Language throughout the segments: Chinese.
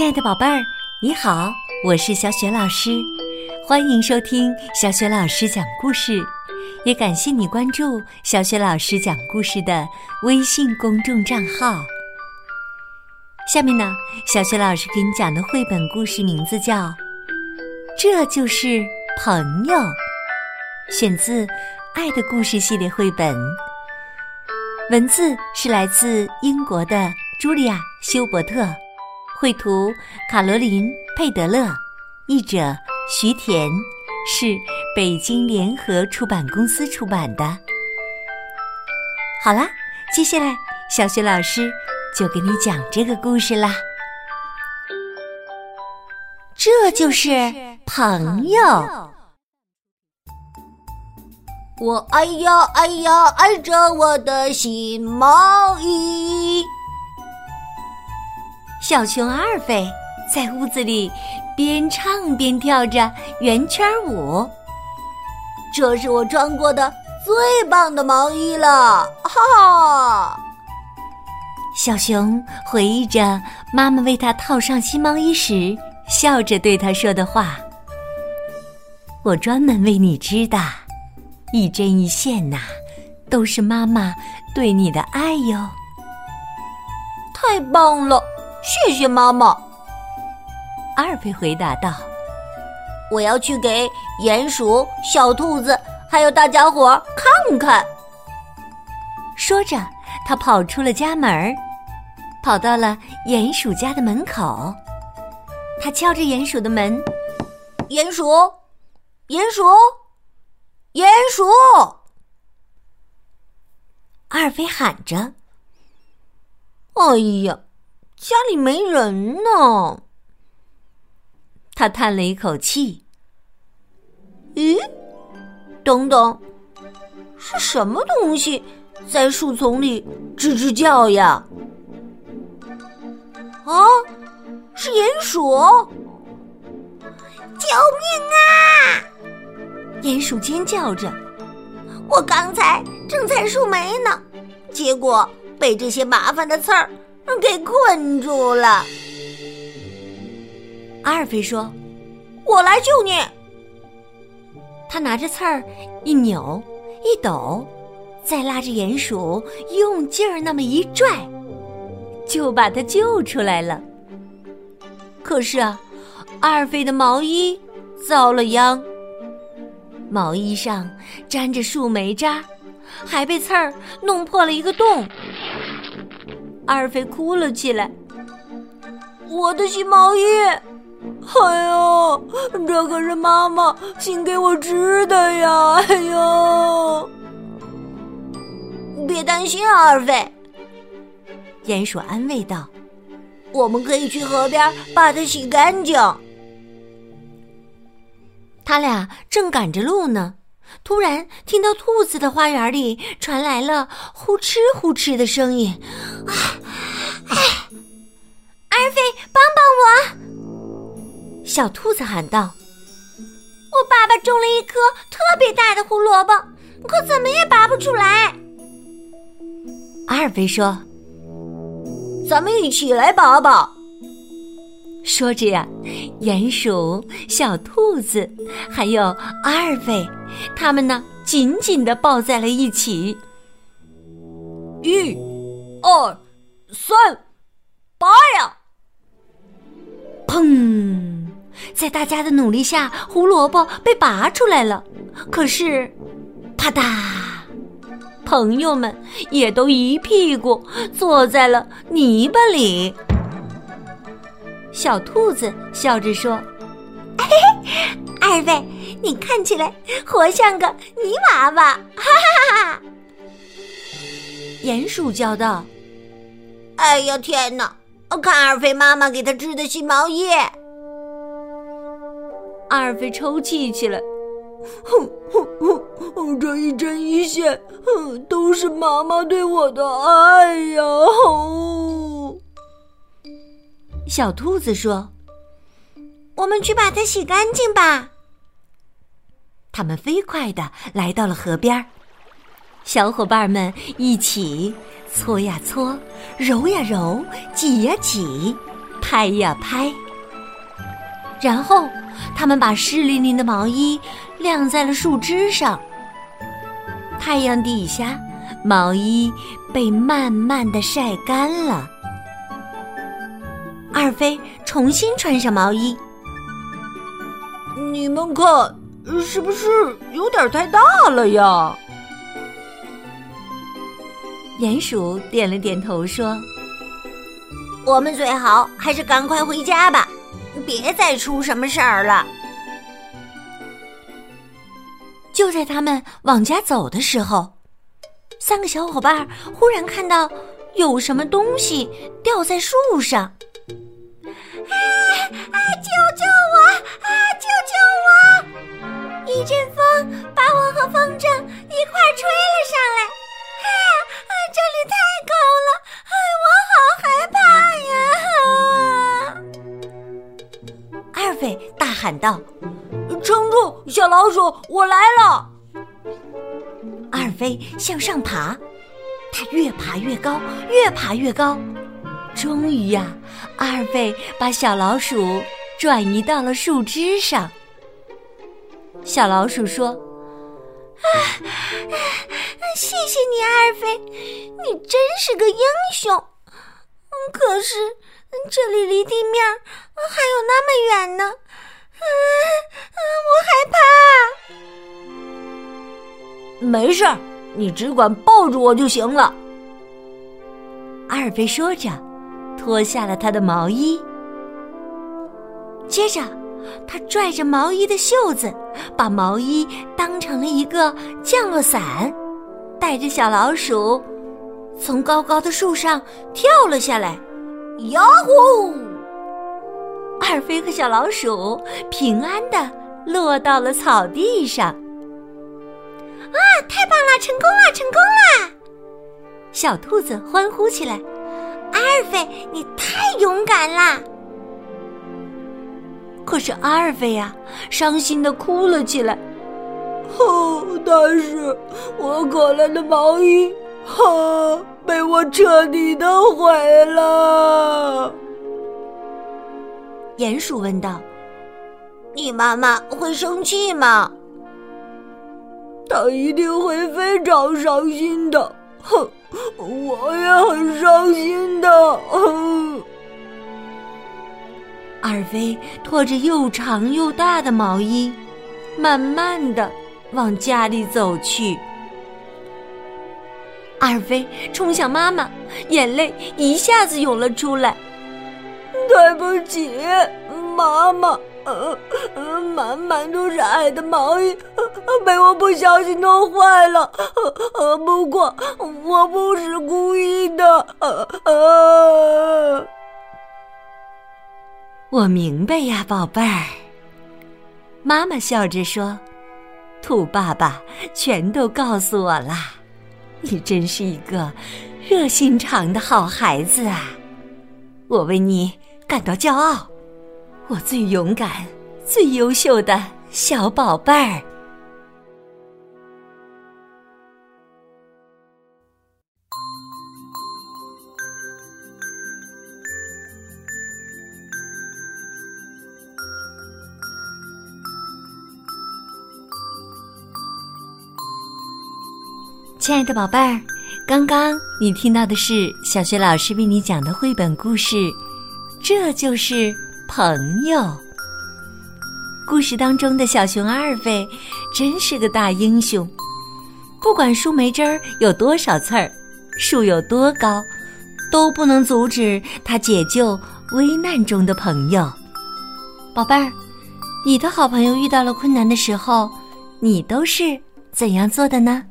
亲爱的宝贝儿，你好，我是小雪老师，欢迎收听小雪老师讲故事，也感谢你关注小雪老师讲故事的微信公众账号。下面呢，小雪老师给你讲的绘本故事名字叫《这就是朋友》，选自《爱的故事》系列绘本，文字是来自英国的茱莉亚·休伯特。绘图卡罗琳·佩德勒，译者徐田，是北京联合出版公司出版的。好啦，接下来小雪老师就给你讲这个故事啦。这就是朋友。我哎呀哎呀爱着我的新毛衣。小熊阿尔菲在屋子里边唱边跳着圆圈舞。这是我穿过的最棒的毛衣了，哈哈！小熊回忆着妈妈为他套上新毛衣时，笑着对他说的话：“我专门为你织的，一针一线呐，都是妈妈对你的爱哟。”太棒了！谢谢妈妈，阿尔菲回答道：“我要去给鼹鼠、小兔子还有大家伙看看。”说着，他跑出了家门，跑到了鼹鼠家的门口。他敲着鼹鼠的门：“鼹鼠，鼹鼠，鼹鼠！”阿尔菲喊着：“哎呀！”家里没人呢，他叹了一口气。咦，等等，是什么东西在树丛里吱吱叫呀？啊，是鼹鼠！救命啊！鼹鼠尖叫着：“我刚才正采树莓呢，结果被这些麻烦的刺儿。”给困住了，阿尔菲说：“我来救你。”他拿着刺儿一扭一抖，再拉着鼹鼠用劲儿那么一拽，就把他救出来了。可是啊，阿尔菲的毛衣遭了殃，毛衣上沾着树莓渣，还被刺儿弄破了一个洞。阿尔菲哭了起来。我的新毛衣，哎呦，这可是妈妈新给我织的呀！哎呦，别担心，阿尔菲。鼹鼠安慰道：“我们可以去河边把它洗干净。”他俩正赶着路呢，突然听到兔子的花园里传来了呼哧呼哧的声音。啊！哎，阿尔菲，帮帮我！小兔子喊道：“我爸爸种了一颗特别大的胡萝卜，可怎么也拔不出来。”阿尔菲说：“咱们一起来拔拔。”说着呀，鼹鼠、小兔子还有阿尔菲，他们呢紧紧的抱在了一起。一、二。三，拔呀！砰！在大家的努力下，胡萝卜被拔出来了。可是，啪嗒，朋友们也都一屁股坐在了泥巴里。小兔子笑着说：“嘿嘿，二位，你看起来活像个泥娃娃！”哈哈哈哈！鼹鼠叫道。哎呀天哪！看阿尔菲妈妈给他织的新毛衣。阿尔菲抽泣起来，哼哼哼，这一针一线，哼，都是妈妈对我的爱呀！小兔子说：“我们去把它洗干净吧。”他们飞快的来到了河边，小伙伴们一起。搓呀搓，揉呀揉，挤呀挤，拍呀拍。然后，他们把湿淋淋的毛衣晾在了树枝上。太阳底下，毛衣被慢慢的晒干了。二飞重新穿上毛衣。你们看，是不是有点太大了呀？鼹鼠点了点头说：“我们最好还是赶快回家吧。”别再出什么事儿了！就在他们往家走的时候，三个小伙伴忽然看到有什么东西掉在树上。啊！救救我！啊！救救我！一阵风把我和风筝一块吹了上来。啊！这里太高了，哎，我好害怕呀！二飞大喊道：“撑住，小老鼠，我来了！”二飞向上爬，他越爬越高，越爬越高，终于呀，二飞把小老鼠转移到了树枝上。小老鼠说：“啊，谢谢你，二飞，你真是个英雄。嗯可是……”这里离地面还有那么远呢，嗯嗯，我害怕。没事儿，你只管抱住我就行了。阿尔飞说着，脱下了他的毛衣，接着他拽着毛衣的袖子，把毛衣当成了一个降落伞，带着小老鼠从高高的树上跳了下来。呀呼！二飞和小老鼠平安的落到了草地上。啊，太棒了，成功了，成功了！小兔子欢呼起来。阿尔菲，你太勇敢啦！可是阿尔菲呀，伤心的哭了起来。哦，但是我可怜的毛衣，哈！被我彻底的毁了。鼹鼠问道：“你妈妈会生气吗？”“她一定会非常伤心的。”“哼，我也很伤心的。”。二飞拖着又长又大的毛衣，慢慢的往家里走去。二飞冲向妈妈，眼泪一下子涌了出来。对不起，妈妈，呃，满满都是爱的毛衣被我不小心弄坏了。呃，不过我不是故意的。呃，我明白呀，宝贝儿。妈妈笑着说：“兔爸爸全都告诉我了。”你真是一个热心肠的好孩子啊！我为你感到骄傲，我最勇敢、最优秀的小宝贝儿。亲爱的宝贝儿，刚刚你听到的是小学老师为你讲的绘本故事，这就是朋友。故事当中的小熊二飞真是个大英雄，不管树莓汁儿有多少刺儿，树有多高，都不能阻止他解救危难中的朋友。宝贝儿，你的好朋友遇到了困难的时候，你都是怎样做的呢？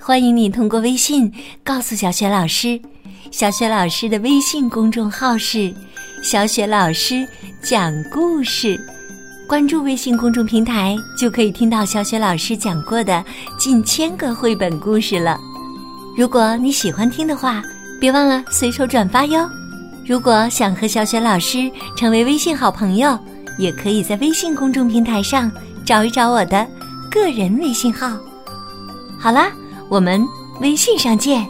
欢迎你通过微信告诉小雪老师，小雪老师的微信公众号是“小雪老师讲故事”，关注微信公众平台就可以听到小雪老师讲过的近千个绘本故事了。如果你喜欢听的话，别忘了随手转发哟。如果想和小雪老师成为微信好朋友，也可以在微信公众平台上找一找我的个人微信号。好啦。我们微信上见。